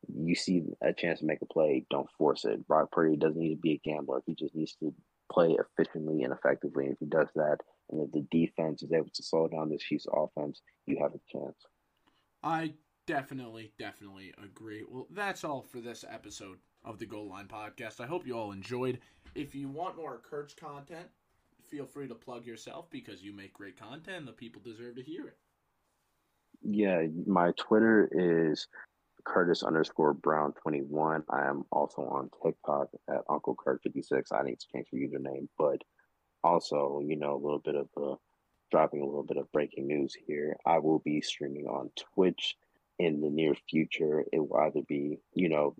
you see a chance to make a play, don't force it. Brock Purdy doesn't need to be a gambler. He just needs to play efficiently and effectively. And if he does that, and if the defense is able to slow down this Chiefs offense, you have a chance. I definitely, definitely agree. Well, that's all for this episode of the Goal Line Podcast. I hope you all enjoyed. If you want more Curt's content, feel free to plug yourself because you make great content the people deserve to hear it. Yeah, my Twitter is Curtis underscore Brown 21. I am also on TikTok at Uncle Kurt 56. I need to change the username, but also, you know, a little bit of a dropping a little bit of breaking news here. I will be streaming on Twitch in the near future. It will either be, you know,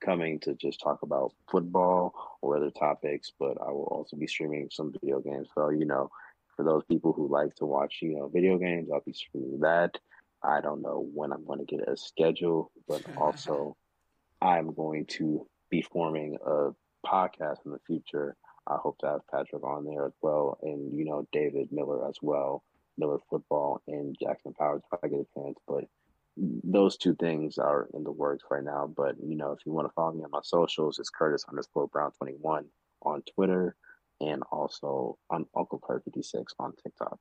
coming to just talk about football or other topics, but I will also be streaming some video games. So, you know, for those people who like to watch, you know, video games, I'll be streaming that. I don't know when I'm going to get a schedule, but [laughs] also I'm going to be forming a podcast in the future. I hope to have Patrick on there as well, and you know David Miller as well, Miller Football and Jackson Powers if I get a chance. But those two things are in the works right now. But you know, if you want to follow me on my socials, it's Curtis underscore Brown twenty one on Twitter, and also on Uncle Kurt fifty six on TikTok.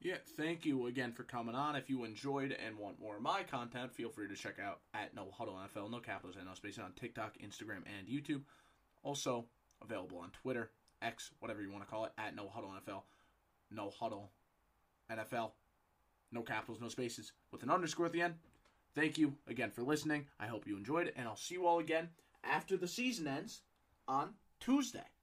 Yeah, thank you again for coming on. If you enjoyed and want more of my content, feel free to check out at No Huddle NFL, no capitals and no space on TikTok, Instagram, and YouTube. Also available on Twitter, X, whatever you want to call it, at No Huddle NFL, No Huddle NFL no capitals, no spaces, with an underscore at the end. Thank you again for listening. I hope you enjoyed it, and I'll see you all again after the season ends on Tuesday.